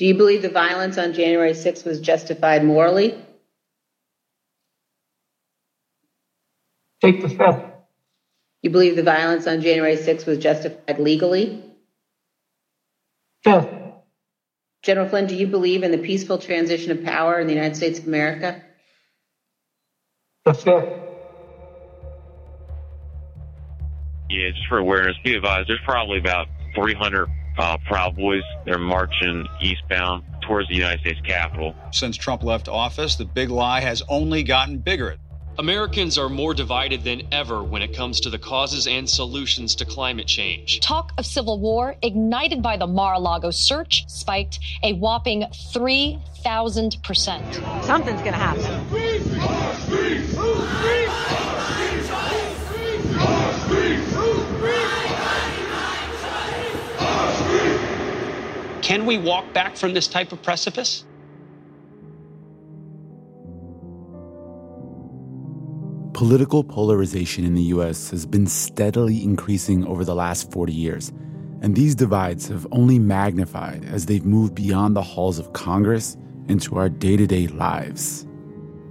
Do you believe the violence on January 6th was justified morally? Take the fifth. You believe the violence on January 6th was justified legally? Fifth. General Flynn, do you believe in the peaceful transition of power in the United States of America? The fifth. Yeah, just for awareness, be advised, there's probably about 300 uh, Proud Boys. They're marching eastbound towards the United States Capitol. Since Trump left office, the big lie has only gotten bigger. Americans are more divided than ever when it comes to the causes and solutions to climate change. Talk of civil war, ignited by the Mar a Lago search, spiked a whopping 3,000%. Something's going to happen. Can we walk back from this type of precipice? Political polarization in the US has been steadily increasing over the last 40 years, and these divides have only magnified as they've moved beyond the halls of Congress into our day to day lives.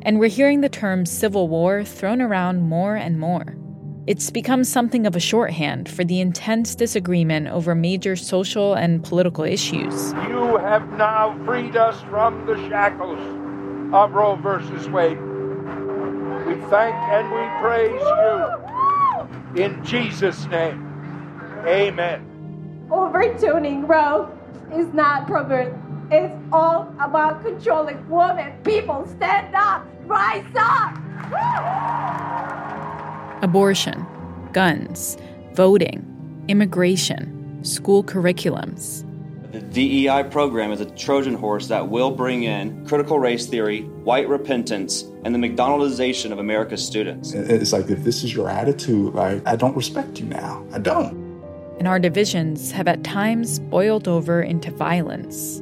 And we're hearing the term civil war thrown around more and more. It's become something of a shorthand for the intense disagreement over major social and political issues. You have now freed us from the shackles of Roe versus Wade. We thank and we praise you in Jesus' name. Amen. Overturning Roe is not progress. It's all about controlling women. People, stand up, rise up. Abortion, guns, voting, immigration, school curriculums. The DEI program is a Trojan horse that will bring in critical race theory, white repentance, and the McDonaldization of America's students. It's like if this is your attitude, like I don't respect you now. I don't. And our divisions have at times boiled over into violence.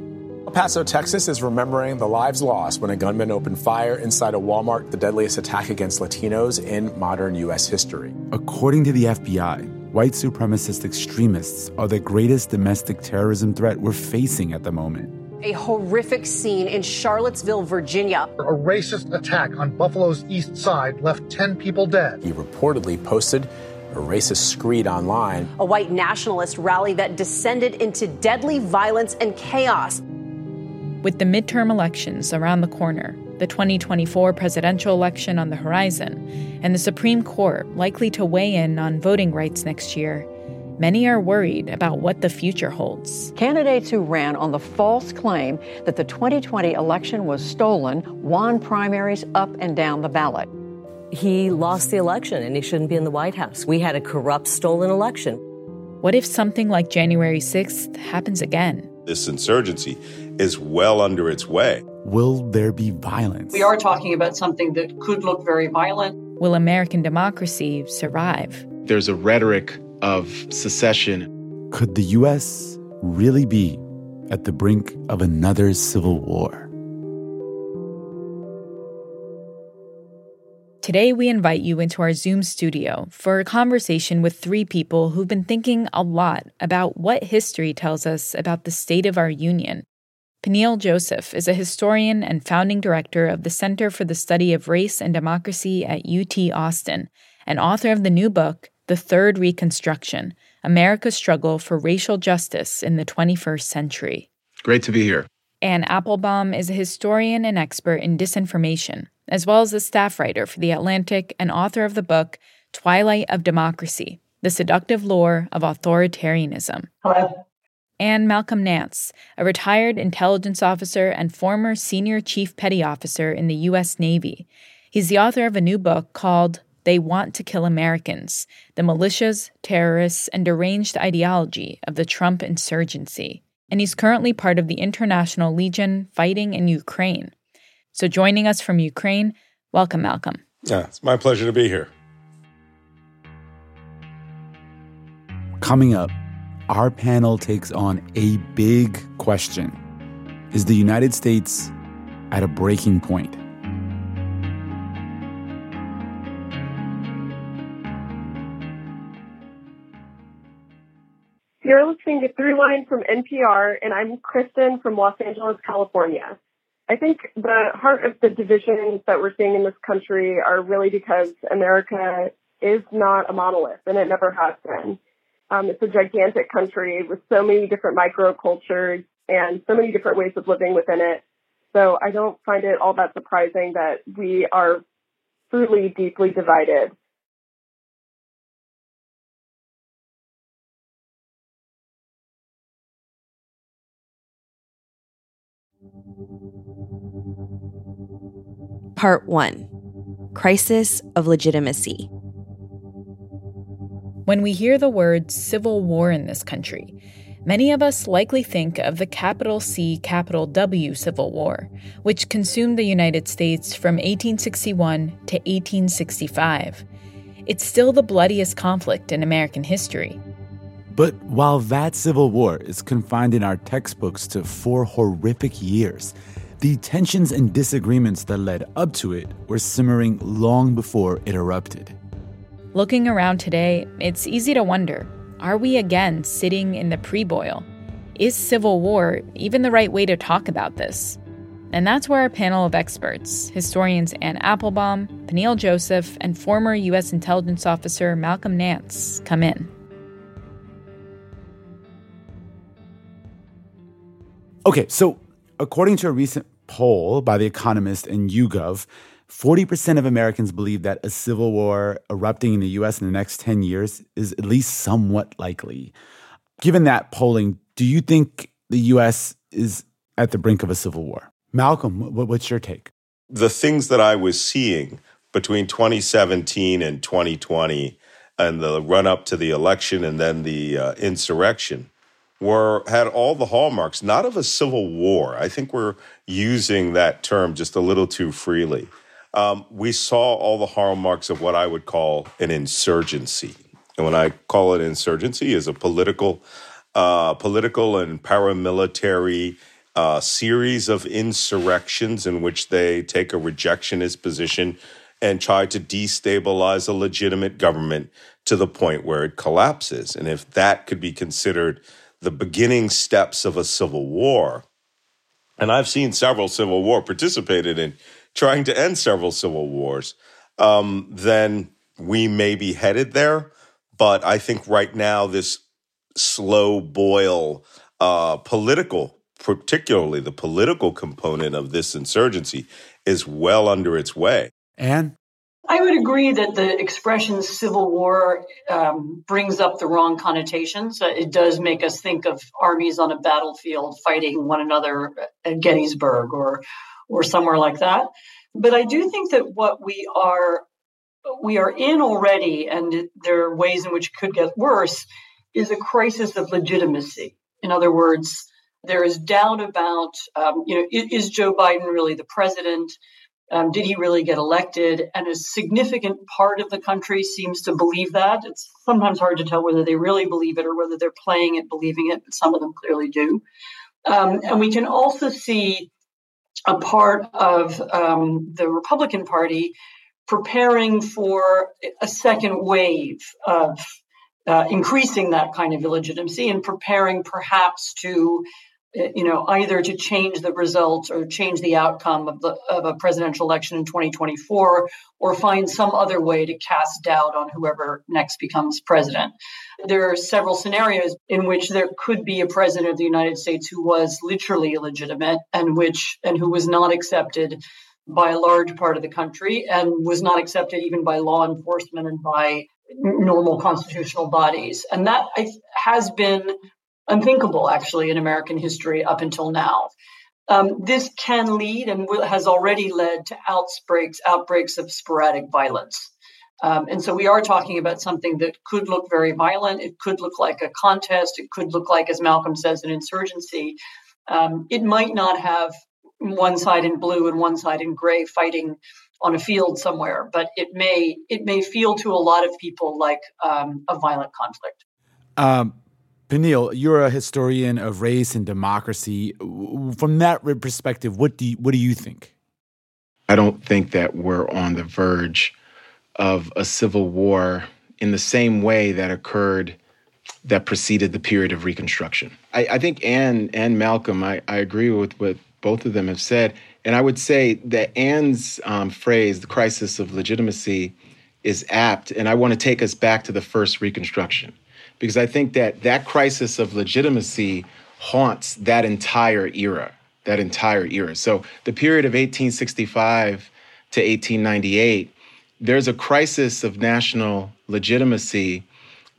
El Paso, Texas is remembering the lives lost when a gunman opened fire inside a Walmart, the deadliest attack against Latinos in modern U.S. history. According to the FBI, white supremacist extremists are the greatest domestic terrorism threat we're facing at the moment. A horrific scene in Charlottesville, Virginia. A racist attack on Buffalo's east side left 10 people dead. He reportedly posted a racist screed online. A white nationalist rally that descended into deadly violence and chaos. With the midterm elections around the corner, the 2024 presidential election on the horizon, and the Supreme Court likely to weigh in on voting rights next year, many are worried about what the future holds. Candidates who ran on the false claim that the 2020 election was stolen won primaries up and down the ballot. He lost the election and he shouldn't be in the White House. We had a corrupt, stolen election. What if something like January 6th happens again? This insurgency is well under its way. Will there be violence? We are talking about something that could look very violent. Will American democracy survive? There's a rhetoric of secession. Could the U.S. really be at the brink of another civil war? Today, we invite you into our Zoom studio for a conversation with three people who've been thinking a lot about what history tells us about the state of our union. Peniel Joseph is a historian and founding director of the Center for the Study of Race and Democracy at UT Austin, and author of the new book, The Third Reconstruction America's Struggle for Racial Justice in the 21st Century. Great to be here. Anne Applebaum is a historian and expert in disinformation, as well as a staff writer for The Atlantic and author of the book Twilight of Democracy The Seductive Lure of Authoritarianism. Hello. And Malcolm Nance, a retired intelligence officer and former senior chief petty officer in the U.S. Navy. He's the author of a new book called They Want to Kill Americans The Militias, Terrorists, and Deranged Ideology of the Trump Insurgency. And he's currently part of the International Legion fighting in Ukraine. So, joining us from Ukraine, welcome, Malcolm. Yeah, it's my pleasure to be here. Coming up, our panel takes on a big question Is the United States at a breaking point? You're listening to Throughline from NPR, and I'm Kristen from Los Angeles, California. I think the heart of the divisions that we're seeing in this country are really because America is not a monolith, and it never has been. Um, it's a gigantic country with so many different microcultures and so many different ways of living within it. So I don't find it all that surprising that we are truly deeply divided. Part 1 Crisis of Legitimacy. When we hear the word civil war in this country, many of us likely think of the capital C, capital W Civil War, which consumed the United States from 1861 to 1865. It's still the bloodiest conflict in American history. But while that Civil War is confined in our textbooks to four horrific years, the tensions and disagreements that led up to it were simmering long before it erupted. Looking around today, it's easy to wonder are we again sitting in the pre boil? Is civil war even the right way to talk about this? And that's where our panel of experts, historians Anne Applebaum, Peniel Joseph, and former U.S. intelligence officer Malcolm Nance, come in. Okay, so according to a recent poll by The Economist and YouGov, 40% of Americans believe that a civil war erupting in the US in the next 10 years is at least somewhat likely. Given that polling, do you think the US is at the brink of a civil war? Malcolm, what's your take? The things that I was seeing between 2017 and 2020 and the run up to the election and then the uh, insurrection were had all the hallmarks not of a civil war. I think we're using that term just a little too freely um, we saw all the hallmarks of what I would call an insurgency. And when I call it insurgency, is a political, uh, political and paramilitary uh, series of insurrections in which they take a rejectionist position and try to destabilize a legitimate government to the point where it collapses. And if that could be considered the beginning steps of a civil war, and I've seen several civil war participated in trying to end several civil wars, um, then we may be headed there. But I think right now, this slow boil uh, political, particularly the political component of this insurgency, is well under its way. And I would agree that the expression civil war um, brings up the wrong connotations. Uh, it does make us think of armies on a battlefield fighting one another at Gettysburg or or somewhere like that. But I do think that what we are we are in already, and there are ways in which it could get worse, is a crisis of legitimacy. In other words, there is doubt about, um, you know, is, is Joe Biden really the president? Um, did he really get elected? And a significant part of the country seems to believe that. It's sometimes hard to tell whether they really believe it or whether they're playing it, believing it, but some of them clearly do. Um, and we can also see a part of um, the Republican Party preparing for a second wave of uh, increasing that kind of illegitimacy and preparing perhaps to Eh, you know either to change the results or change the outcome of the of a presidential election in 2024 or find some other way to cast doubt on whoever next becomes president. There are several scenarios in which there could be a president of the United States who was literally illegitimate and which and who was not accepted by a large part of the country and was not accepted even by law enforcement and by normal constitutional bodies. And that has been unthinkable actually in American history up until now. Um, this can lead and has already led to outbreaks outbreaks of sporadic violence. Um, and so we are talking about something that could look very violent. It could look like a contest. It could look like, as Malcolm says, an insurgency. Um, it might not have one side in blue and one side in gray fighting on a field somewhere, but it may it may feel to a lot of people like um, a violent conflict. Peniel, you're a historian of race and democracy. From that perspective, what do you, what do you think? I don't think that we're on the verge of a civil war in the same way that occurred that preceded the period of Reconstruction. I, I think Anne and Malcolm, I, I agree with what both of them have said. And I would say that Anne's um, phrase, the crisis of legitimacy, is apt. And I want to take us back to the first Reconstruction, because I think that that crisis of legitimacy haunts that entire era, that entire era. So the period of 1865 to 1898, there's a crisis of national legitimacy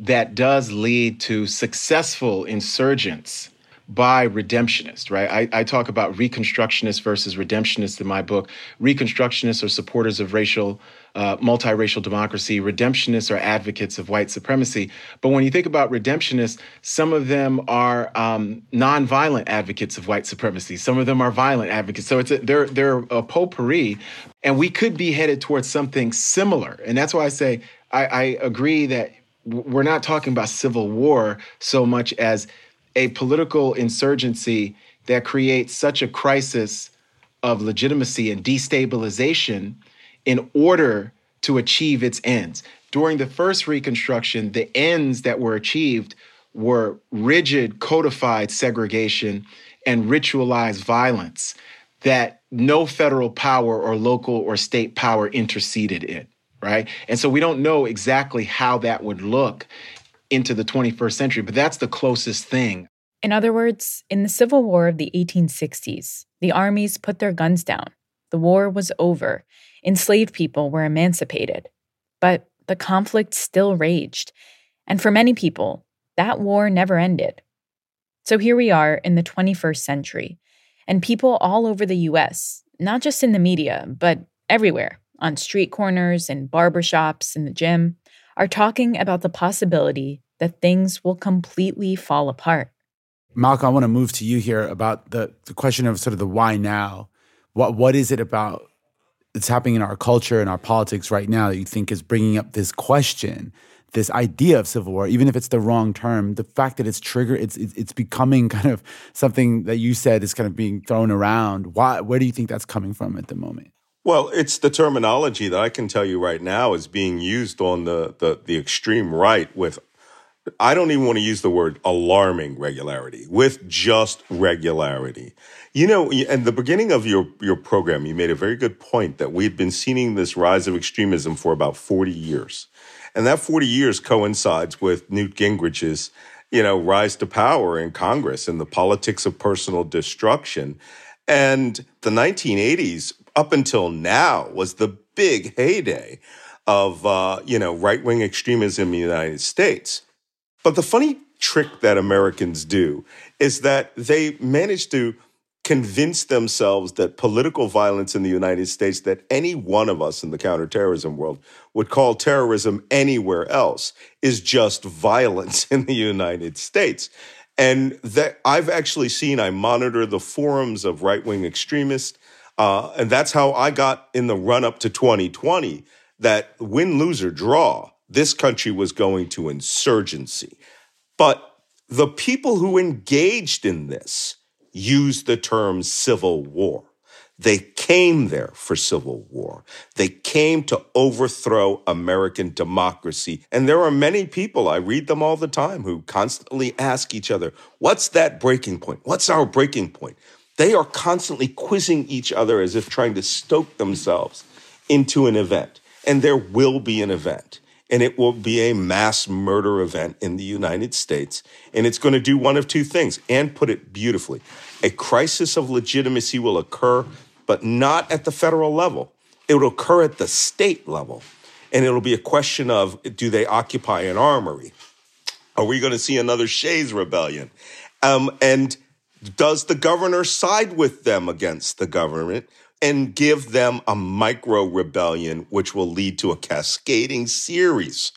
that does lead to successful insurgents by redemptionists, right? I, I, talk about reconstructionists versus redemptionists in my book. Reconstructionists are supporters of racial, uh, multiracial democracy. Redemptionists are advocates of white supremacy. But when you think about redemptionists, some of them are um, nonviolent advocates of white supremacy. Some of them are violent advocates. So it's a, they're they're a potpourri, and we could be headed towards something similar. And that's why I say I, I agree that we're not talking about civil war so much as a political insurgency that creates such a crisis of legitimacy and destabilization in order to achieve its ends. During the first Reconstruction, the ends that were achieved were rigid, codified segregation and ritualized violence that no federal power or local or state power interceded in right? And so we don't know exactly how that would look into the 21st century, but that's the closest thing. In other words, in the Civil War of the 1860s, the armies put their guns down. The war was over. Enslaved people were emancipated. But the conflict still raged. And for many people, that war never ended. So here we are in the 21st century, and people all over the US, not just in the media, but everywhere, on street corners and barbershops in the gym are talking about the possibility that things will completely fall apart. Malcolm, I want to move to you here about the, the question of sort of the why now. What what is it about that's happening in our culture and our politics right now that you think is bringing up this question, this idea of civil war, even if it's the wrong term, the fact that it's triggered, it's it's becoming kind of something that you said is kind of being thrown around. Why? Where do you think that's coming from at the moment? Well, it's the terminology that I can tell you right now is being used on the, the, the extreme right with, I don't even want to use the word alarming regularity, with just regularity. You know, in the beginning of your, your program, you made a very good point that we've been seeing this rise of extremism for about 40 years. And that 40 years coincides with Newt Gingrich's, you know, rise to power in Congress and the politics of personal destruction. And the 1980s up until now was the big heyday of uh, you know right wing extremism in the United States. But the funny trick that Americans do is that they manage to convince themselves that political violence in the United States that any one of us in the counterterrorism world would call terrorism anywhere else is just violence in the United States. And that I've actually seen, I monitor the forums of right wing extremists uh, and that's how I got in the run up to 2020 that win, lose, or draw, this country was going to insurgency. But the people who engaged in this used the term civil war. They came there for civil war. They came to overthrow American democracy. And there are many people, I read them all the time, who constantly ask each other, what's that breaking point? What's our breaking point? They are constantly quizzing each other as if trying to stoke themselves into an event. And there will be an event. And it will be a mass murder event in the United States. And it's going to do one of two things. and put it beautifully a crisis of legitimacy will occur, but not at the federal level. It will occur at the state level. And it'll be a question of do they occupy an armory? Are we going to see another Shays rebellion? Um, and does the governor side with them against the government and give them a micro rebellion, which will lead to a cascading series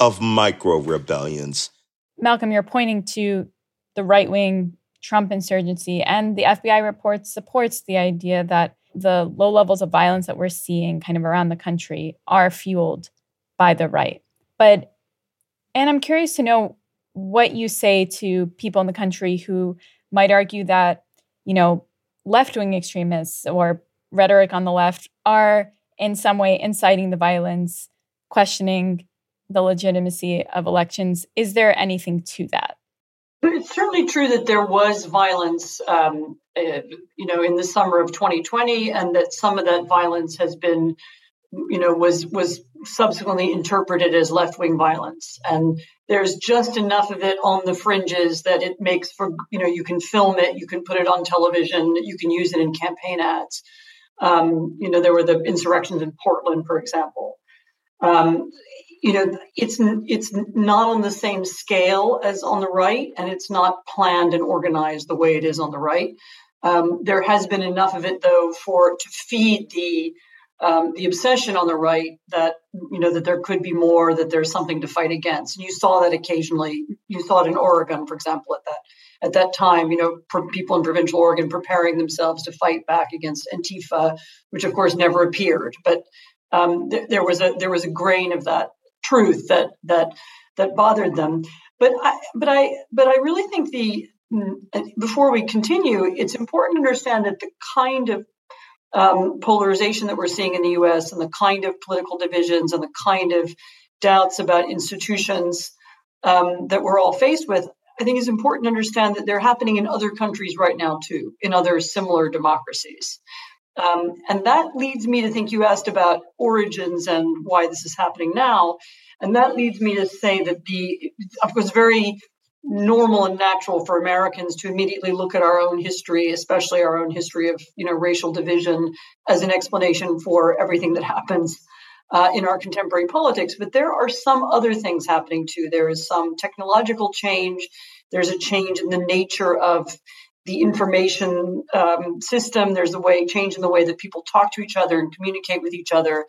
of micro rebellions? Malcolm, you're pointing to the right wing Trump insurgency, and the FBI report supports the idea that the low levels of violence that we're seeing kind of around the country are fueled by the right. But, and I'm curious to know what you say to people in the country who might argue that, you know, left wing extremists or rhetoric on the left are in some way inciting the violence, questioning the legitimacy of elections. Is there anything to that? It's certainly true that there was violence, um, uh, you know, in the summer of 2020, and that some of that violence has been, you know, was was subsequently interpreted as left wing violence. And there's just enough of it on the fringes that it makes for, you know, you can film it, you can put it on television, you can use it in campaign ads. Um, you know, there were the insurrections in Portland, for example. Um, you know it's it's not on the same scale as on the right and it's not planned and organized the way it is on the right. Um, there has been enough of it though for to feed the um, the obsession on the right that you know that there could be more that there's something to fight against. And you saw that occasionally. You saw it in oregon for example at that at that time you know people in provincial oregon preparing themselves to fight back against antifa which of course never appeared but um, th- there was a there was a grain of that truth that that that bothered them. But I, but I but I really think the mm, before we continue, it's important to understand that the kind of um, polarization that we're seeing in the U.S. and the kind of political divisions and the kind of doubts about institutions um, that we're all faced with, I think it's important to understand that they're happening in other countries right now too, in other similar democracies. Um, and that leads me to think you asked about origins and why this is happening now. And that leads me to say that the, of course, very normal and natural for Americans to immediately look at our own history, especially our own history of you know racial division, as an explanation for everything that happens uh, in our contemporary politics. But there are some other things happening too. There is some technological change. There's a change in the nature of the information um, system. There's a way change in the way that people talk to each other and communicate with each other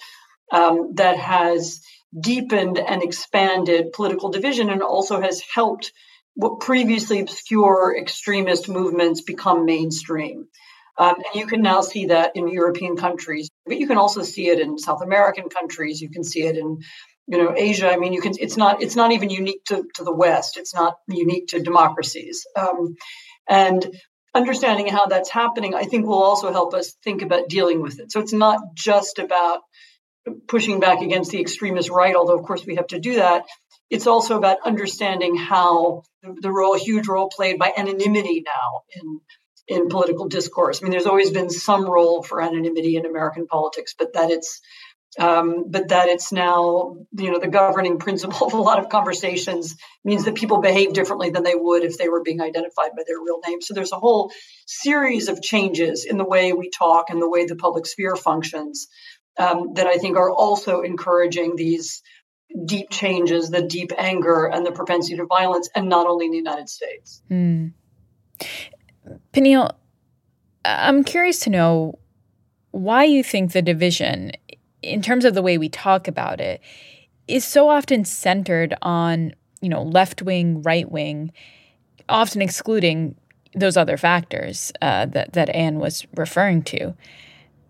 um, that has deepened and expanded political division and also has helped what previously obscure extremist movements become mainstream. Um, and you can now see that in European countries, but you can also see it in South American countries. You can see it in, you know, Asia. I mean, you can. It's not. It's not even unique to, to the West. It's not unique to democracies. Um, and understanding how that's happening, I think, will also help us think about dealing with it. So it's not just about pushing back against the extremist right, although, of course, we have to do that. It's also about understanding how the, the role, huge role played by anonymity now in in political discourse. I mean, there's always been some role for anonymity in American politics, but that it's um, but that it's now you know the governing principle of a lot of conversations means that people behave differently than they would if they were being identified by their real name so there's a whole series of changes in the way we talk and the way the public sphere functions um, that i think are also encouraging these deep changes the deep anger and the propensity to violence and not only in the united states mm. Peniel, i'm curious to know why you think the division in terms of the way we talk about it, is so often centered on, you know, left wing, right wing, often excluding those other factors uh, that, that Anne was referring to.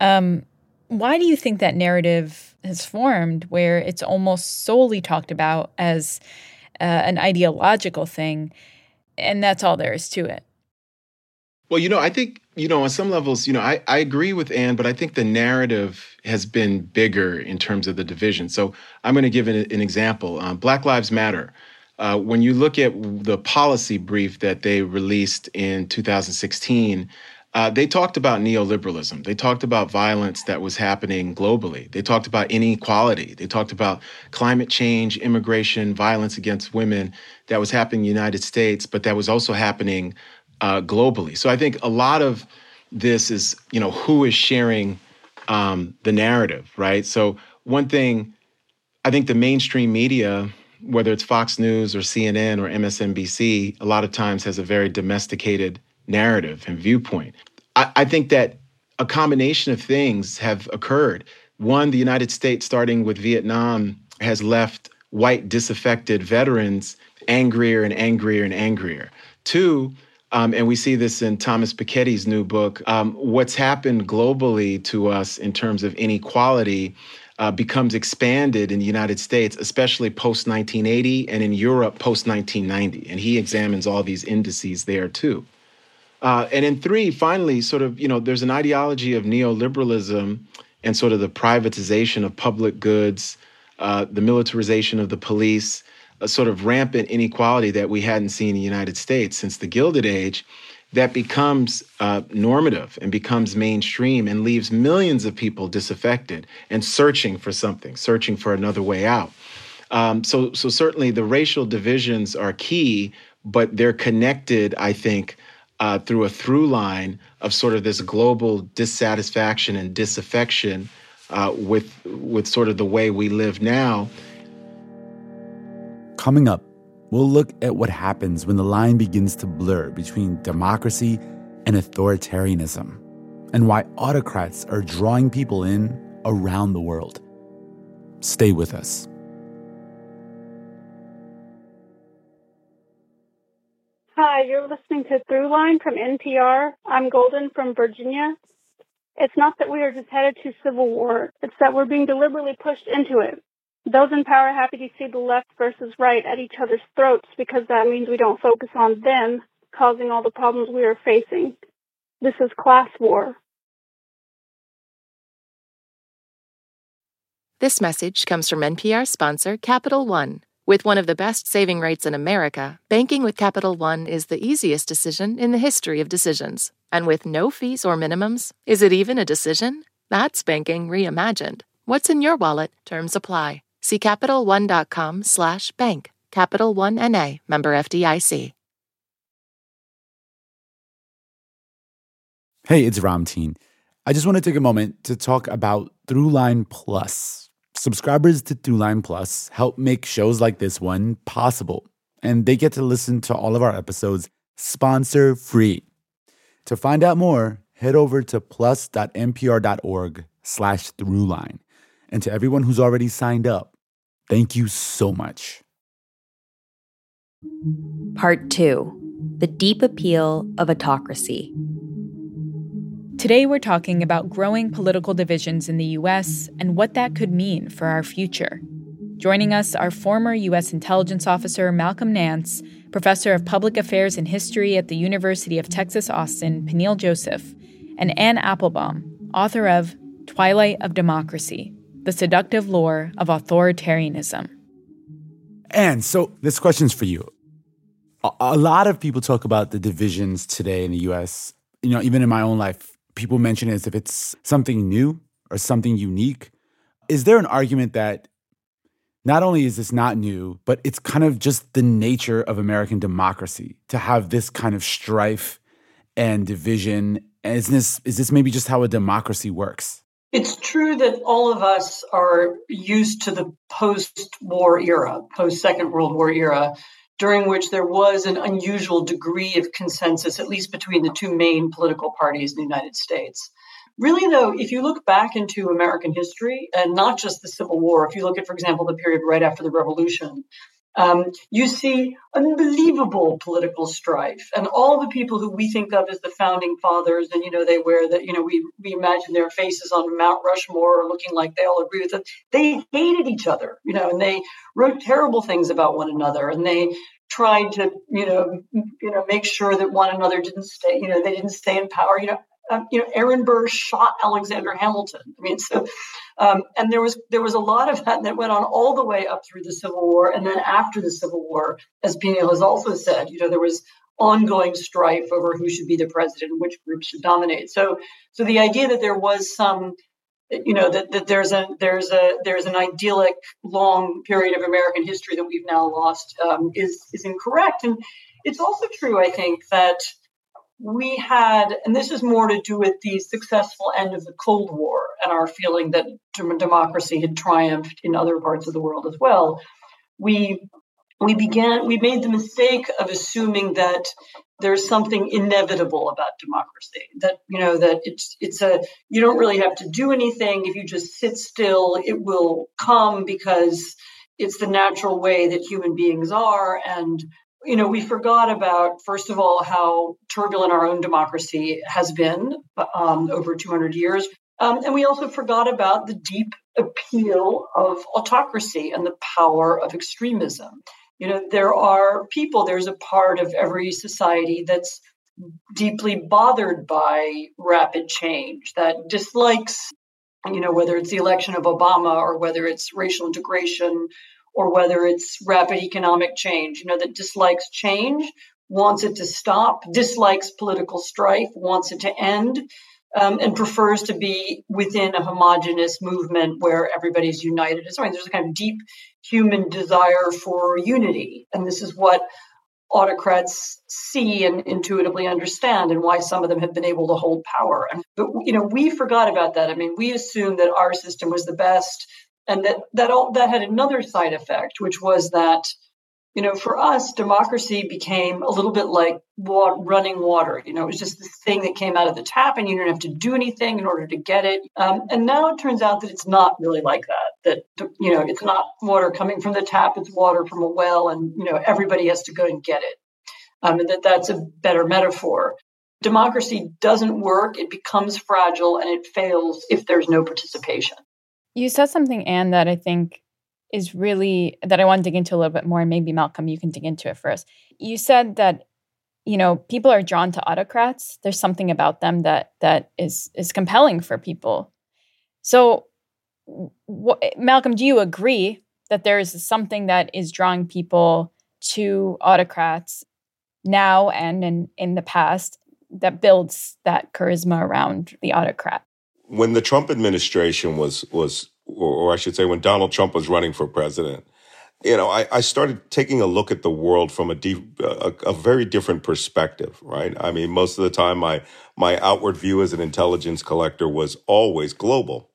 Um, why do you think that narrative has formed where it's almost solely talked about as uh, an ideological thing, and that's all there is to it? Well, you know, I think, you know, on some levels, you know, I, I agree with Anne, but I think the narrative has been bigger in terms of the division. So I'm going to give an, an example. Um, Black Lives Matter. Uh, when you look at the policy brief that they released in 2016, uh, they talked about neoliberalism. They talked about violence that was happening globally. They talked about inequality. They talked about climate change, immigration, violence against women that was happening in the United States, but that was also happening uh, globally. So I think a lot of this is, you know, who is sharing um, the narrative, right? So one thing, I think the mainstream media, whether it's Fox News or CNN or MSNBC, a lot of times has a very domesticated narrative and viewpoint. I, I think that a combination of things have occurred. One, the United States, starting with Vietnam, has left white disaffected veterans angrier and angrier and angrier. Two, um, and we see this in Thomas Piketty's new book. Um, what's happened globally to us in terms of inequality uh, becomes expanded in the United States, especially post 1980, and in Europe post 1990. And he examines all these indices there too. Uh, and in three, finally, sort of, you know, there's an ideology of neoliberalism and sort of the privatization of public goods, uh, the militarization of the police, a sort of rampant inequality that we hadn't seen in the United States since the Gilded Age, that becomes uh, normative and becomes mainstream and leaves millions of people disaffected and searching for something, searching for another way out. Um, so, so certainly the racial divisions are key, but they're connected, I think, uh, through a through line of sort of this global dissatisfaction and disaffection uh, with with sort of the way we live now. Coming up, we'll look at what happens when the line begins to blur between democracy and authoritarianism, and why autocrats are drawing people in around the world. Stay with us. Hi, you're listening to Throughline from NPR. I'm Golden from Virginia. It's not that we are just headed to civil war, it's that we're being deliberately pushed into it. Those in power are happy to see the left versus right at each other's throats because that means we don't focus on them causing all the problems we are facing. This is class war. This message comes from NPR sponsor Capital One. With one of the best saving rates in America, banking with Capital One is the easiest decision in the history of decisions. And with no fees or minimums, is it even a decision? That's banking reimagined. What's in your wallet? Terms apply. See CapitalOne.com slash bank. Capital One N.A. Member FDIC. Hey, it's Ramtin. I just want to take a moment to talk about Throughline Plus. Subscribers to Throughline Plus help make shows like this one possible, and they get to listen to all of our episodes sponsor free. To find out more, head over to plus.npr.org slash throughline. And to everyone who's already signed up, thank you so much. Part 2 The Deep Appeal of Autocracy. Today, we're talking about growing political divisions in the U.S. and what that could mean for our future. Joining us are former U.S. intelligence officer Malcolm Nance, professor of public affairs and history at the University of Texas Austin, Peniel Joseph, and Anne Applebaum, author of Twilight of Democracy The Seductive Lure of Authoritarianism. And so, this question's for you. A, a lot of people talk about the divisions today in the U.S., you know, even in my own life people mention it as if it's something new or something unique. Is there an argument that not only is this not new, but it's kind of just the nature of American democracy to have this kind of strife and division? And is this is this maybe just how a democracy works? It's true that all of us are used to the post-war era, post-Second World War era, during which there was an unusual degree of consensus, at least between the two main political parties in the United States. Really, though, if you look back into American history, and not just the Civil War, if you look at, for example, the period right after the Revolution, um, you see unbelievable political strife, and all the people who we think of as the founding fathers, and you know they wear that, you know, we we imagine their faces on Mount Rushmore, looking like they all agree with us. They hated each other, you know, and they wrote terrible things about one another, and they tried to, you know, you know, make sure that one another didn't stay, you know, they didn't stay in power. You know, um, you know, Aaron Burr shot Alexander Hamilton. I mean, so, um, and there was there was a lot of that that went on all the way up through the Civil War, and then after the Civil War, as Peniel has also said, you know, there was ongoing strife over who should be the president and which group should dominate. So, so the idea that there was some you know that, that there's a there's a there's an idyllic long period of American history that we've now lost um, is is incorrect, and it's also true. I think that we had, and this is more to do with the successful end of the Cold War and our feeling that democracy had triumphed in other parts of the world as well. We we began we made the mistake of assuming that there's something inevitable about democracy that you know that it's it's a you don't really have to do anything if you just sit still it will come because it's the natural way that human beings are and you know we forgot about first of all how turbulent our own democracy has been um, over 200 years. Um, and we also forgot about the deep appeal of autocracy and the power of extremism. You know there are people there's a part of every society that's deeply bothered by rapid change that dislikes you know, whether it's the election of Obama or whether it's racial integration or whether it's rapid economic change, you know, that dislikes change, wants it to stop, dislikes political strife, wants it to end, um, and prefers to be within a homogenous movement where everybody's united. So I mean, there's a kind of deep human desire for unity. And this is what autocrats see and intuitively understand and why some of them have been able to hold power. But you know, we forgot about that. I mean, we assumed that our system was the best and that that all that had another side effect, which was that you know, for us, democracy became a little bit like running water. You know, it was just this thing that came out of the tap, and you didn't have to do anything in order to get it. Um, and now it turns out that it's not really like that. That you know, it's not water coming from the tap; it's water from a well, and you know, everybody has to go and get it. Um, and that that's a better metaphor. Democracy doesn't work; it becomes fragile, and it fails if there's no participation. You said something, Anne, that I think is really that I want to dig into a little bit more. And maybe Malcolm, you can dig into it first. You said that you know people are drawn to autocrats. There's something about them that that is is compelling for people. So, wh- eh, Malcolm, do you agree that there is something that is drawing people to autocrats now and in in the past that builds that charisma around the autocrat? When the Trump administration was was or, or I should say, when Donald Trump was running for president, you know, I, I started taking a look at the world from a, deep, a, a very different perspective, right? I mean, most of the time, my my outward view as an intelligence collector was always global,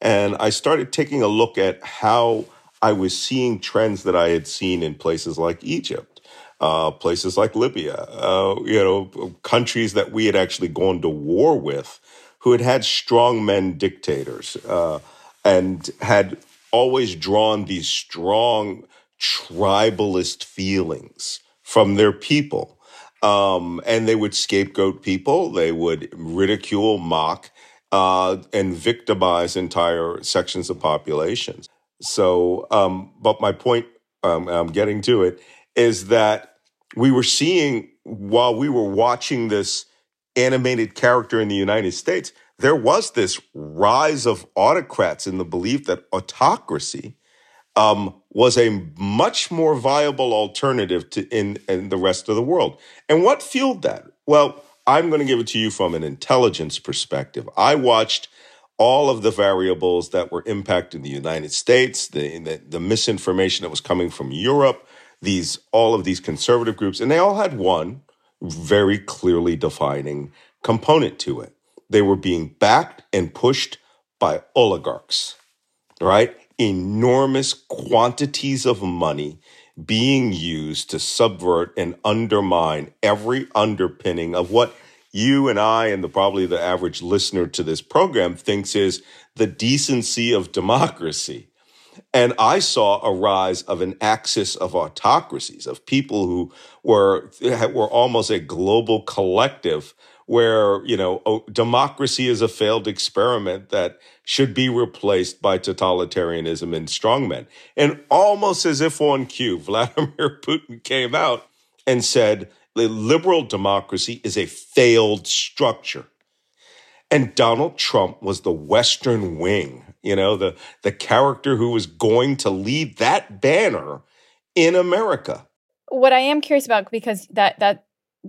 and I started taking a look at how I was seeing trends that I had seen in places like Egypt, uh, places like Libya, uh, you know, countries that we had actually gone to war with, who had had strong men dictators. Uh, and had always drawn these strong tribalist feelings from their people. Um, and they would scapegoat people, they would ridicule, mock, uh, and victimize entire sections of populations. So, um, but my point, um, I'm getting to it, is that we were seeing while we were watching this animated character in the United States, there was this rise of autocrats in the belief that autocracy um, was a much more viable alternative to in, in the rest of the world. And what fueled that? Well, I'm going to give it to you from an intelligence perspective. I watched all of the variables that were impacting the United States, the, the, the misinformation that was coming from Europe, these all of these conservative groups, and they all had one very clearly defining component to it they were being backed and pushed by oligarchs, right? Enormous quantities of money being used to subvert and undermine every underpinning of what you and I and the probably the average listener to this program thinks is the decency of democracy. And I saw a rise of an axis of autocracies, of people who were were almost a global collective where you know oh, democracy is a failed experiment that should be replaced by totalitarianism and strongmen. And almost as if on cue, Vladimir Putin came out and said the liberal democracy is a failed structure. And Donald Trump was the Western wing, you know, the, the character who was going to lead that banner in America. What I am curious about, because that that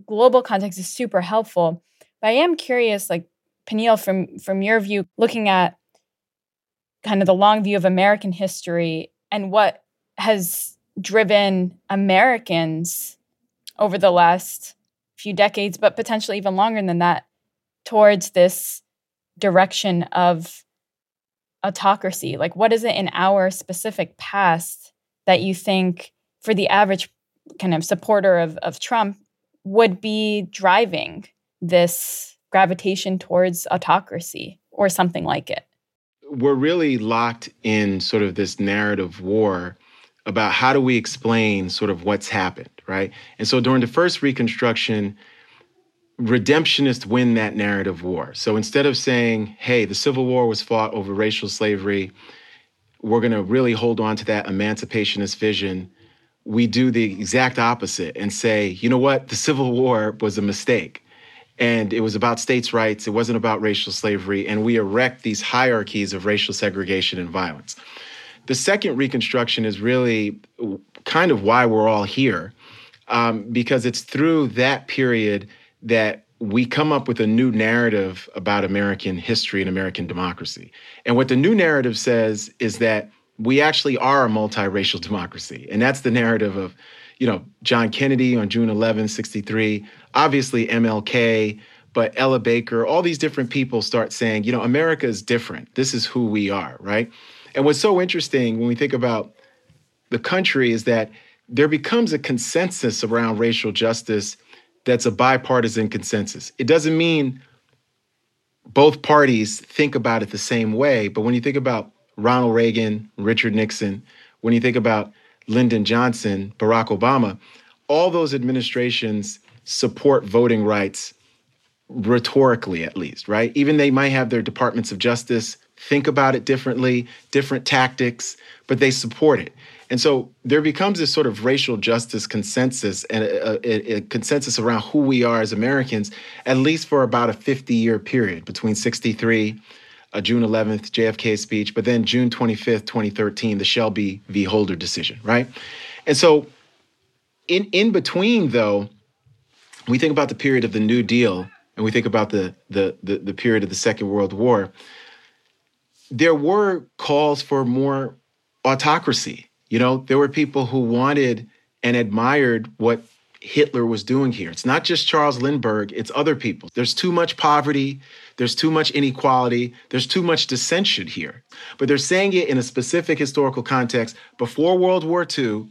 global context is super helpful. But I am curious, like Peniel, from from your view, looking at kind of the long view of American history and what has driven Americans over the last few decades, but potentially even longer than that, towards this direction of autocracy? Like, what is it in our specific past that you think, for the average kind of supporter of, of Trump, would be driving this gravitation towards autocracy or something like it? We're really locked in sort of this narrative war about how do we explain sort of what's happened, right? And so during the first Reconstruction, redemptionists win that narrative war. So instead of saying, hey, the Civil War was fought over racial slavery, we're going to really hold on to that emancipationist vision we do the exact opposite and say, you know what, the Civil War was a mistake. and it was about states' rights. It wasn't about racial slavery. And we erect these hierarchies of racial segregation and violence. The second Reconstruction is really kind of why we're all here, um, because it's through that period that we come up with a new narrative about American history and American democracy. And what the new narrative says is that we actually are a multiracial democracy. And that's the narrative of, you know, John Kennedy on June 11, 63, obviously MLK, but Ella Baker, all these different people start saying, you know, America is different. This is who we are, right? And what's so interesting when we think about the country is that there becomes a consensus around racial justice that's a bipartisan consensus. It doesn't mean both parties think about it the same way, but when you think about Ronald Reagan, Richard Nixon, when you think about Lyndon Johnson, Barack Obama, all those administrations support voting rights rhetorically at least, right? Even they might have their departments of justice think about it differently, different tactics, but they support it. And so there becomes this sort of racial justice consensus and a, a, a, consensus around who we are as Americans, at least for about a 50 year period between 63, uh, June 11th, JFK speech, but then June 25th, 2013, the Shelby v. Holder decision, right? And so in, in between, though, we think about the period of the New Deal and we think about the, the, the, the period of the Second World War, there were calls for more autocracy you know, there were people who wanted and admired what Hitler was doing here. It's not just Charles Lindbergh, it's other people. There's too much poverty, there's too much inequality, there's too much dissension here. But they're saying it in a specific historical context before World War II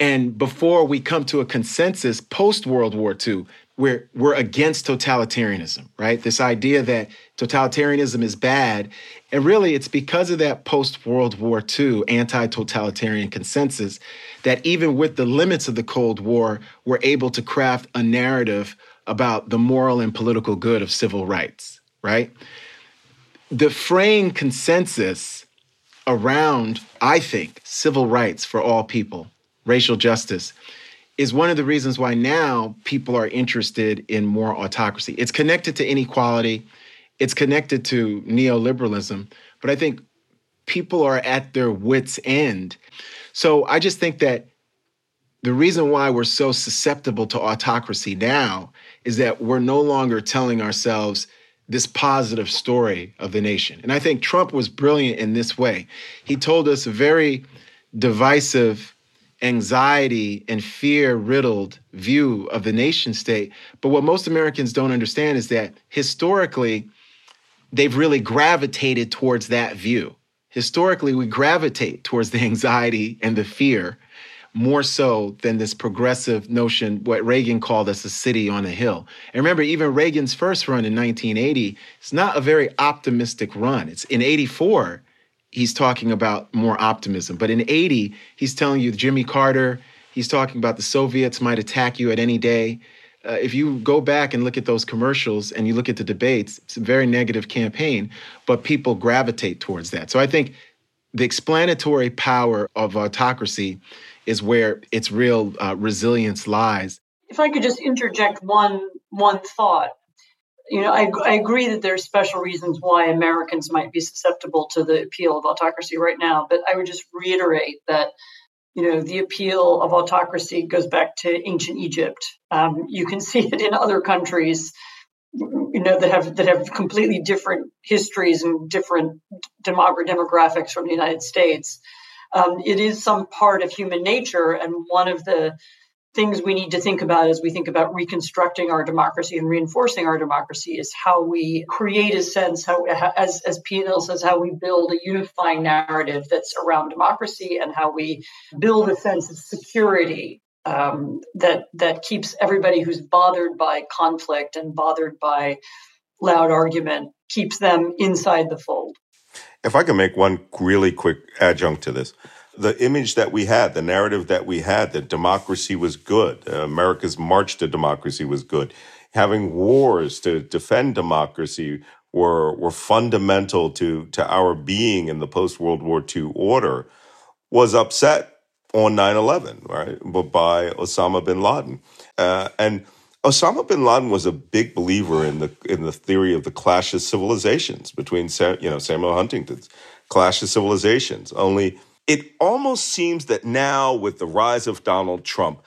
and before we come to a consensus post World War II we're we're against totalitarianism, right? This idea that totalitarianism is bad, and really it's because of that post World War II anti-totalitarian consensus that even with the limits of the Cold War, we're able to craft a narrative about the moral and political good of civil rights, right? The fraying consensus around, I think, civil rights for all people, racial justice, is one of the reasons why now people are interested in more autocracy. It's connected to inequality, it's connected to neoliberalism, but I think people are at their wits' end. So I just think that the reason why we're so susceptible to autocracy now is that we're no longer telling ourselves this positive story of the nation. And I think Trump was brilliant in this way. He told us a very divisive anxiety and fear riddled view of the nation state. But what most Americans don't understand is that historically, they've really gravitated towards that view. Historically, we gravitate towards the anxiety and the fear more so than this progressive notion, what Reagan called us a city on a hill. And remember, even Reagan's first run in 1980, it's not a very optimistic run. It's in 84, he's talking about more optimism. But in 80, he's telling you Jimmy Carter, he's talking about the Soviets might attack you at any day. Uh, if you go back and look at those commercials and you look at the debates, it's a very negative campaign, but people gravitate towards that. So I think the explanatory power of autocracy is where its real uh, resilience lies. If I could just interject one one thought, you know, I, I agree that there's special reasons why Americans might be susceptible to the appeal of autocracy right now, but I would just reiterate that, you know, the appeal of autocracy goes back to ancient Egypt. Um, you can see it in other countries, you know, that have that have completely different histories and different demographics from the United States. Um, it is some part of human nature, and one of the things we need to think about as we think about reconstructing our democracy and reinforcing our democracy is how we create a sense how as as Peniel says how we build a unifying narrative that's around democracy and how we build a sense of security um, that that keeps everybody who's bothered by conflict and bothered by loud argument keeps them inside the fold. If I can make one really quick adjunct to this the image that we had, the narrative that we had that democracy was good, uh, America's march to democracy was good. Having wars to defend democracy were were fundamental to to our being in the post World War II order was upset on 9/11, right? But by Osama bin Laden, uh, and Osama bin Laden was a big believer in the in the theory of the clash of civilizations between you know Samuel Huntington's clash of civilizations. Only it almost seems that now with the rise of Donald Trump,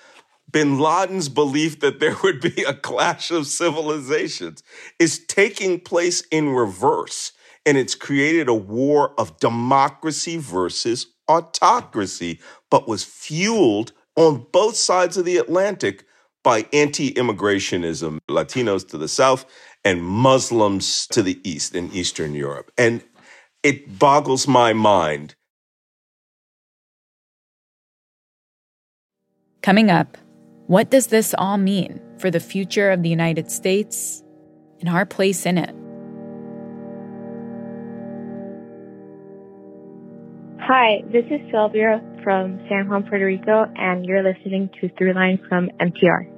bin Laden's belief that there would be a clash of civilizations is taking place in reverse. And it's created a war of democracy versus autocracy, but was fueled on both sides of the Atlantic by anti immigrationism, Latinos to the south and Muslims to the east in Eastern Europe. And it boggles my mind. Coming up, what does this all mean for the future of the United States and our place in it? Hi, this is Sylvia from San Juan, Puerto Rico, and you're listening to Throughline from NPR.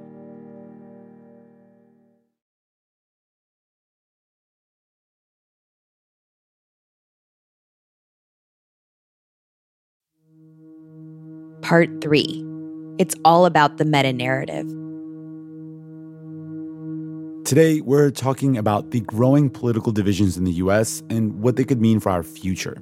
Part 3 It's all about the meta narrative. Today, we're talking about the growing political divisions in the US and what they could mean for our future.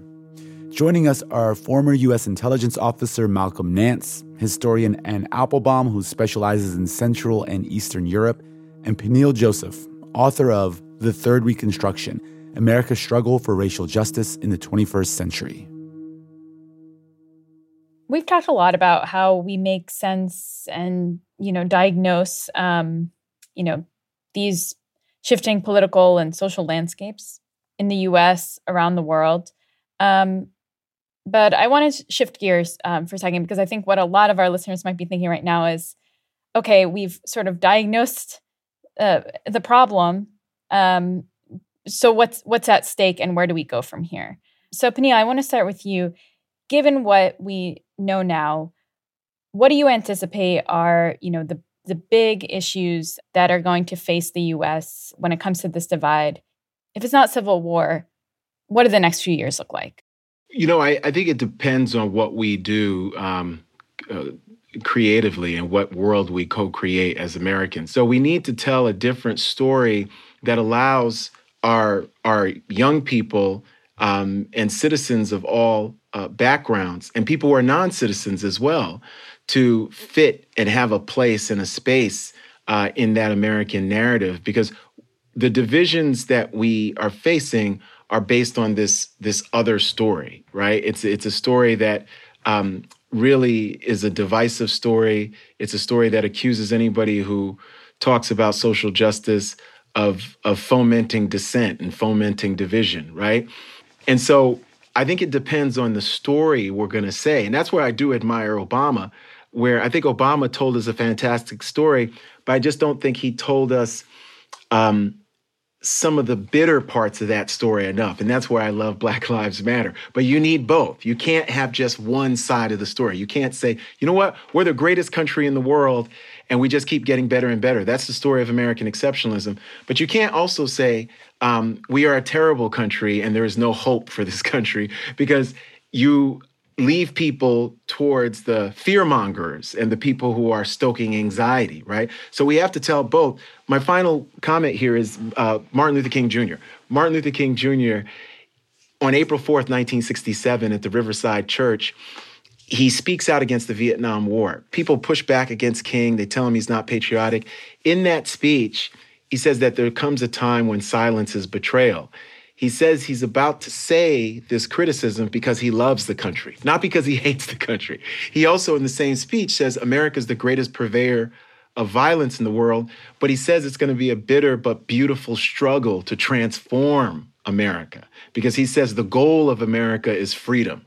Joining us are former U.S. intelligence officer Malcolm Nance, historian Anne Applebaum, who specializes in Central and Eastern Europe, and Peniel Joseph, author of The Third Reconstruction America's Struggle for Racial Justice in the 21st Century. We've talked a lot about how we make sense and, you know, diagnose, um, you know, these shifting political and social landscapes in the U.S., around the world. Um, but I want to shift gears um, for a second because I think what a lot of our listeners might be thinking right now is okay, we've sort of diagnosed uh, the problem. Um, so what's what's at stake and where do we go from here? So Peniel, I want to start with you. Given what we know now, what do you anticipate are, you know, the the big issues that are going to face the US when it comes to this divide? If it's not civil war, what do the next few years look like? You know, I, I think it depends on what we do um, uh, creatively and what world we co create as Americans. So we need to tell a different story that allows our, our young people um, and citizens of all uh, backgrounds and people who are non citizens as well to fit and have a place and a space uh, in that American narrative because the divisions that we are facing are based on this this other story, right? It's it's a story that um, really is a divisive story. It's a story that accuses anybody who talks about social justice of of fomenting dissent and fomenting division, right? And so I think it depends on the story we're going to say, and that's where I do admire Obama. Where I think Obama told us a fantastic story, but I just don't think he told us um, some of the bitter parts of that story enough. And that's where I love Black Lives Matter. But you need both. You can't have just one side of the story. You can't say, you know what, we're the greatest country in the world and we just keep getting better and better. That's the story of American exceptionalism. But you can't also say, um, we are a terrible country and there is no hope for this country because you leave people towards the fear mongers and the people who are stoking anxiety, right? So we have to tell both. My final comment here is uh, Martin Luther King Jr. Martin Luther King Jr. on April 4th, 1967, at the Riverside Church, he speaks out against the Vietnam War. People push back against King, they tell him he's not patriotic. In that speech, he says that there comes a time when silence is betrayal he says he's about to say this criticism because he loves the country, not because he hates the country. He also, in the same speech, says America's the greatest purveyor of violence in the world, but he says it's going to be a bitter but beautiful struggle to transform America because he says the goal of America is freedom.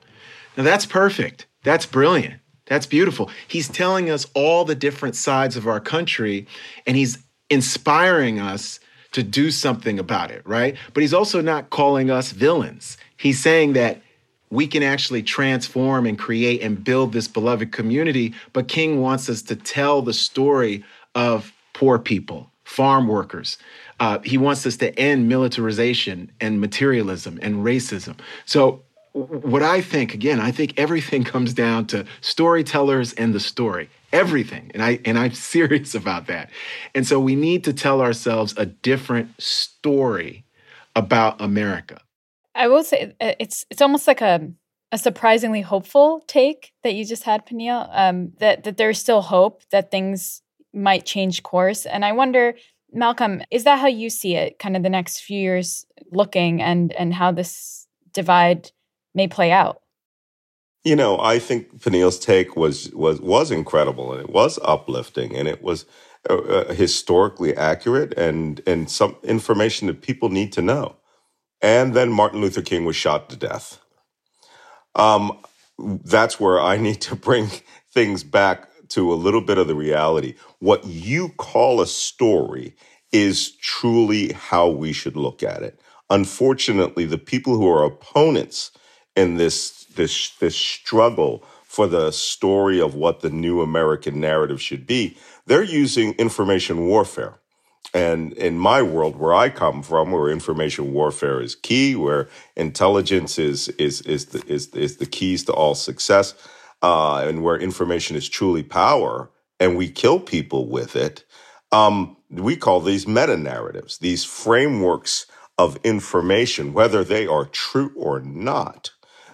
Now, that's perfect. That's brilliant. That's beautiful. He's telling us all the different sides of our country, and he's inspiring us to do something about it, right? But he's also not calling us villains. He's saying that we can actually transform and create and build this beloved community. But King wants us to tell the story of poor people, farm workers. Uh, he wants us to end militarization and materialism and racism. So what I think, again, I think everything comes down to storytellers and the story. Everything. And I and I'm serious about that. And so we need to tell ourselves a different story about America. I will say uh, it's it's almost like a a surprisingly hopeful take that you just had, Peniel. Um, that that there's still hope that things might change course, and I wonder, Malcolm, is that how you see it? Kind of the next few years looking, and and how this divide may play out. You know, I think Peniel's take was was was incredible, and it was uplifting, and it was uh, uh, historically accurate, and and some information that people need to know. And then Martin Luther King was shot to death. Um, that's where I need to bring things back to a little bit of the reality. What you call a story is truly how we should look at it. Unfortunately, the people who are opponents in this this this struggle for the story of what the new American narrative should be, they're using information warfare. And in my world, where I come from, where information warfare is key, where intelligence is is is the, is, is the keys to all success, uh, and where information is truly power, and we kill people with it, um, we call these meta narratives, these frameworks of information, whether they are true or not,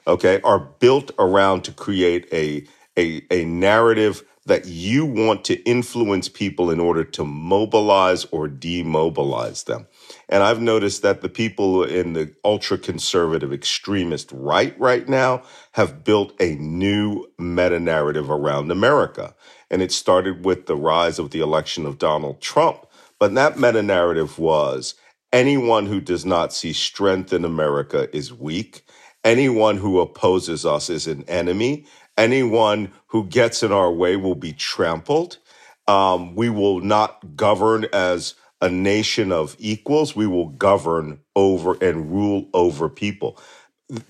okay, are built around to create a a, a narrative that you want to influence people in order to mobilize or demobilize them. And I've noticed that the people in the ultra conservative extremist right right now have built a new meta narrative around America. And it started with the rise of the election of Donald Trump. But that meta narrative was anyone who does not see strength in America is weak. Anyone who opposes us is an enemy. Anyone who gets in our way will be trampled. Um, we will not govern as a nation of equals. We will govern over and rule over people.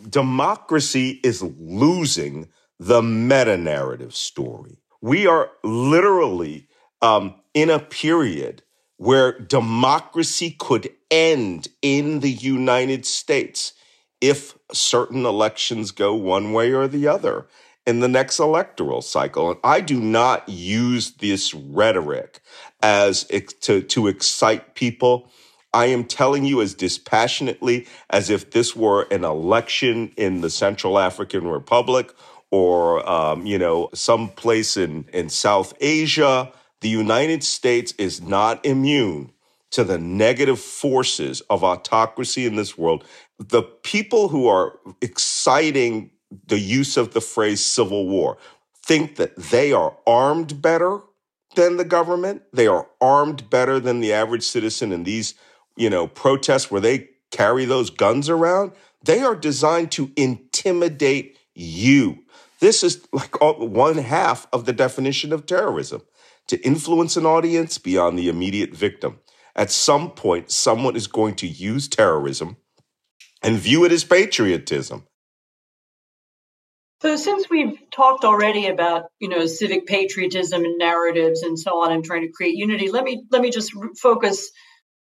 Democracy is losing the meta narrative story. We are literally um, in a period where democracy could end in the United States if certain elections go one way or the other in the next electoral cycle. And I do not use this rhetoric as to, to excite people. I am telling you as dispassionately as if this were an election in the Central African Republic or, um, you know, some place in, in South Asia. The United States is not immune to the negative forces of autocracy in this world. The people who are exciting the use of the phrase civil war think that they are armed better than the government. They are armed better than the average citizen in these, you know, protests where they carry those guns around. They are designed to intimidate you. This is like one half of the definition of terrorism to influence an audience beyond the immediate victim. At some point, someone is going to use terrorism and view it as patriotism. So since we've talked already about you know civic patriotism and narratives and so on, and trying to create unity, let me let me just focus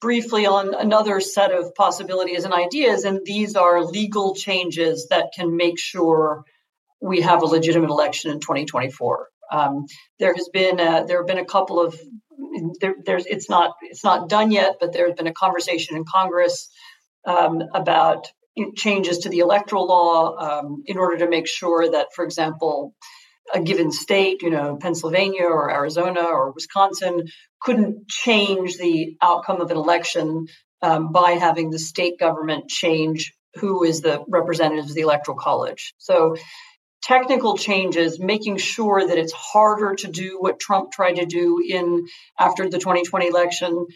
briefly on another set of possibilities and ideas, and these are legal changes that can make sure we have a legitimate election in 2024. Um, there has been a, there have been a couple of there, there's it's not it's not done yet, but there's been a conversation in Congress um, about changes to the electoral law um, in order to make sure that, for example, a given state, you know, Pennsylvania or Arizona or Wisconsin, couldn't change the outcome of an election um, by having the state government change who is the representatives of the electoral college. So, technical changes, making sure that it's harder to do what Trump tried to do in after the 2020 election,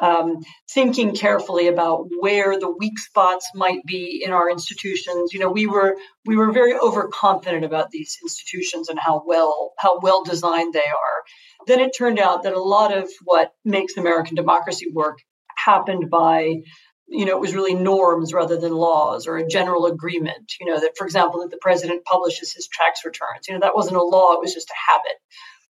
um, thinking carefully about where the weak spots might be in our institutions. You know, we were we were very overconfident about these institutions and how well how well designed they are. Then it turned out that a lot of what makes American democracy work happened by you know, it was really norms rather than laws or a general agreement. You know, that for example, that the president publishes his tax returns. You know, that wasn't a law; it was just a habit.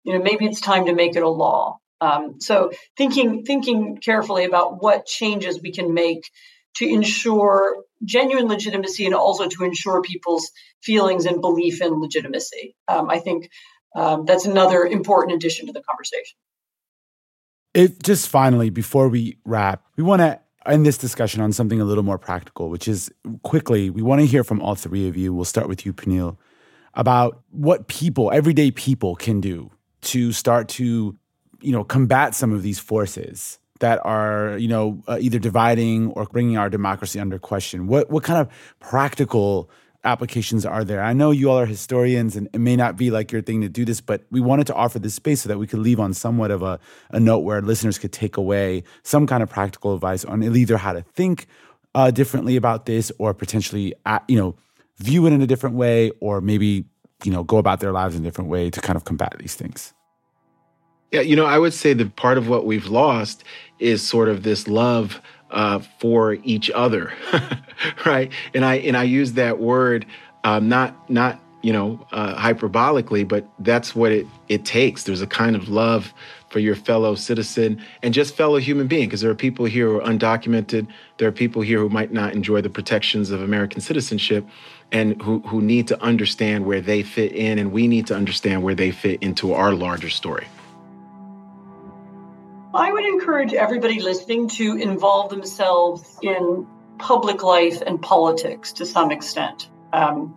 You know, maybe it's time to make it a law. Um, so thinking thinking carefully about what changes we can make to ensure genuine legitimacy and also to ensure people's feelings and belief in legitimacy. Um, I think um, that's another important addition to the conversation. It just finally, before we wrap, we want to end this discussion on something a little more practical, which is quickly, we want to hear from all three of you. We'll start with you, Peniel, about what people, everyday people, can do to start to, you know, combat some of these forces that are, you know, uh, either dividing or bringing our democracy under question. What what kind of practical applications are there? I know you all are historians and it may not be like your thing to do this, but we wanted to offer this space so that we could leave on somewhat of a, a note where listeners could take away some kind of practical advice on either how to think uh, differently about this or potentially, uh, you know, view it in a different way or maybe, you know, go about their lives in a different way to kind of combat these things. Yeah, you know, I would say that part of what we've lost is sort of this love uh, for each other, right? And I and I use that word um, not not you know uh, hyperbolically, but that's what it it takes. There's a kind of love for your fellow citizen and just fellow human being, because there are people here who are undocumented. There are people here who might not enjoy the protections of American citizenship, and who who need to understand where they fit in, and we need to understand where they fit into our larger story. I would encourage everybody listening to involve themselves in public life and politics to some extent. Um,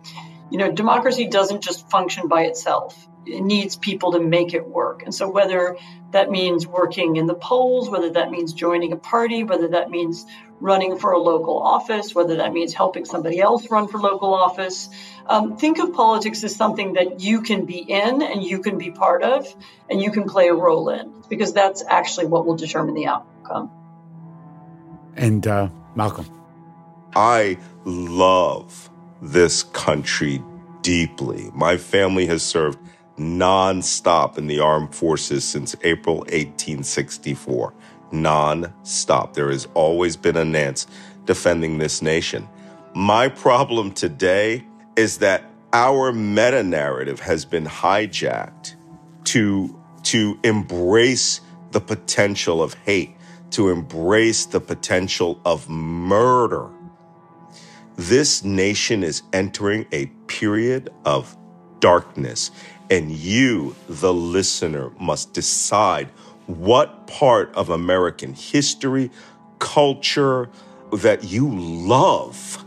you know, democracy doesn't just function by itself. It needs people to make it work. And so, whether that means working in the polls, whether that means joining a party, whether that means running for a local office, whether that means helping somebody else run for local office. Um, think of politics as something that you can be in and you can be part of and you can play a role in, because that's actually what will determine the outcome. And uh, Malcolm. I love this country deeply. My family has served nonstop in the armed forces since April 1864 non-stop. There has always been a Nance defending this nation. My problem today is that our meta narrative has been hijacked to, to embrace the potential of hate, to embrace the potential of murder. This nation is entering a period of darkness, and you, the listener, must decide what part of American history, culture that you love,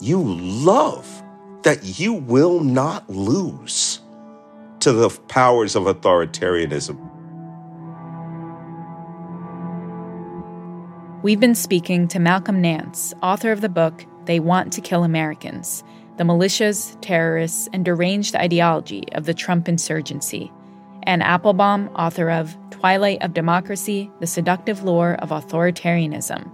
you love, that you will not lose to the powers of authoritarianism. We've been speaking to Malcolm Nance, author of the book They Want to Kill Americans The Militias, Terrorists, and Deranged Ideology of the Trump Insurgency and Applebaum, author of Twilight of Democracy The Seductive Lure of Authoritarianism,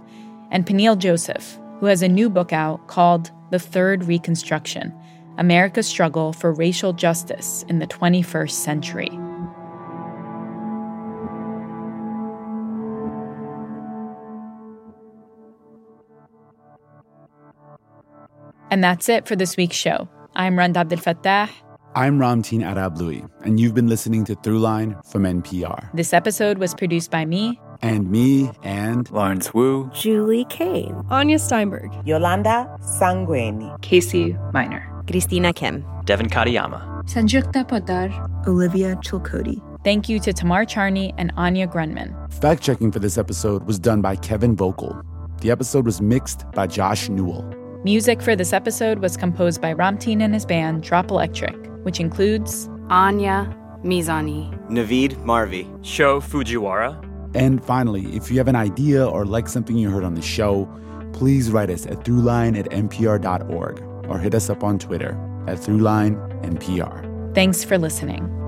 and Peniel Joseph, who has a new book out called The Third Reconstruction America's Struggle for Racial Justice in the 21st Century. And that's it for this week's show. I'm Rand Abdel Fattah. I'm Ramtin Arablouei, and you've been listening to Throughline from NPR. This episode was produced by me. And me, and Lawrence Wu, Julie Kane, Anya Steinberg, Yolanda Sangweni, Casey Miner, Christina Kim, Devin Katayama, Sanjukta Poddar, Olivia Chilcote. Thank you to Tamar Charney and Anya Grundmann. Fact checking for this episode was done by Kevin Vogel. The episode was mixed by Josh Newell. Music for this episode was composed by Ramtin and his band Drop Electric, which includes Anya Mizani, Navid Marvi, Sho Fujiwara. And finally, if you have an idea or like something you heard on the show, please write us at throughline at npr.org or hit us up on Twitter at throughlinenpr. Thanks for listening.